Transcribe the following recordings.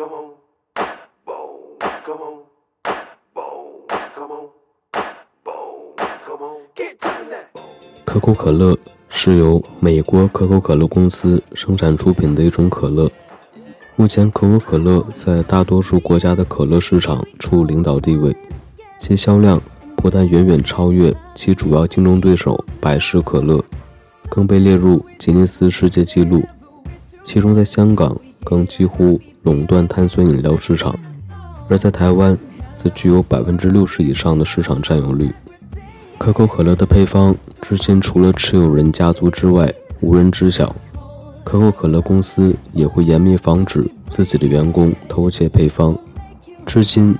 come on, boom, come on, boom, come on, boom, come on, get to that. 可口可乐是由美国可口可乐公司生产出品的一种可乐。目前，可口可乐在大多数国家的可乐市场处领导地位，其销量不但远远超越其主要竞争对手百事可乐，更被列入吉尼斯世界纪录。其中，在香港更几乎垄断碳酸饮料市场，而在台湾则具有百分之六十以上的市场占有率。可口可乐的配方至今除了持有人家族之外，无人知晓。可口可乐公司也会严密防止自己的员工偷窃配方。至今，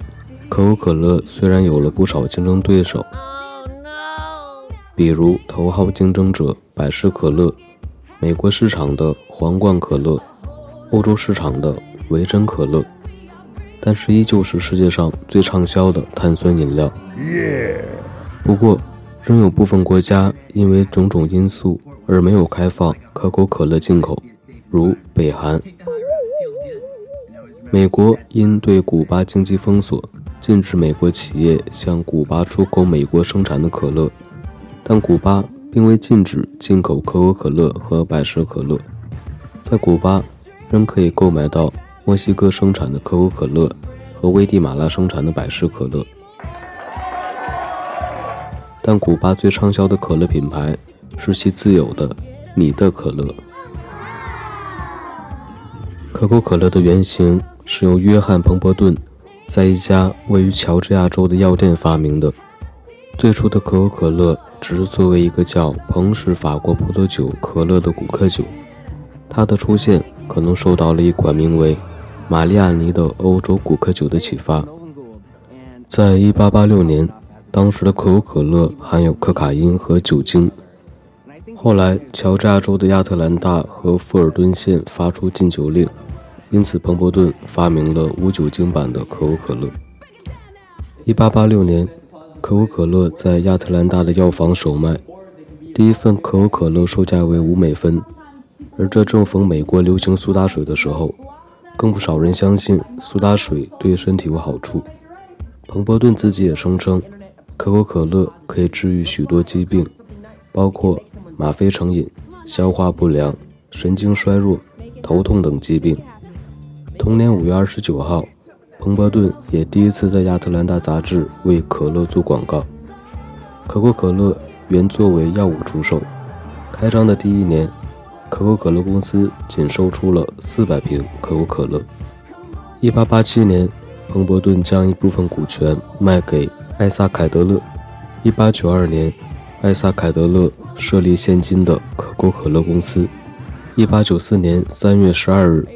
可口可乐虽然有了不少竞争对手，比如头号竞争者百事可乐、美国市场的皇冠可乐、欧洲市场的维珍可乐，但是依旧是世界上最畅销的碳酸饮料。不过，仍有部分国家因为种种因素。而没有开放可口可乐进口，如北韩。美国因对古巴经济封锁，禁止美国企业向古巴出口美国生产的可乐，但古巴并未禁止进口可口可乐和百事可乐。在古巴，仍可以购买到墨西哥生产的可口可乐和危地马拉生产的百事可乐。但古巴最畅销的可乐品牌。是其自有的你的可乐。可口可乐的原型是由约翰·彭伯顿在一家位于乔治亚州的药店发明的。最初的可口可乐只是作为一个叫彭氏法国葡萄酒可乐的古柯酒，它的出现可能受到了一款名为玛丽亚尼的欧洲古克酒的启发。在1886年，当时的可口可乐含有可卡因和酒精。后来，乔治亚州的亚特兰大和富尔顿县发出禁酒令，因此彭伯顿发明了无酒精版的可口可乐。1886年，可口可乐在亚特兰大的药房首卖，第一份可口可乐售价为五美分，而这正逢美国流行苏打水的时候，更不少人相信苏打水对身体有好处。彭伯顿自己也声称，可口可乐可以治愈许多疾病，包括。吗啡成瘾、消化不良、神经衰弱、头痛等疾病。同年五月二十九号，彭伯顿也第一次在亚特兰大杂志为可乐做广告。可口可乐原作为药物出售，开张的第一年，可口可乐公司仅售出了四百瓶可口可乐。一八八七年，彭伯顿将一部分股权卖给艾萨凯德勒。一八九二年，艾萨凯德勒。设立现今的可口可乐公司。一八九四年三月十二日，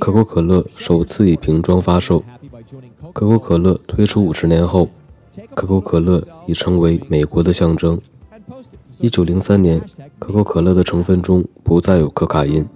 可口可乐首次以瓶装发售。可口可乐推出五十年后，可口可乐已成为美国的象征。一九零三年，可口可乐的成分中不再有可卡因。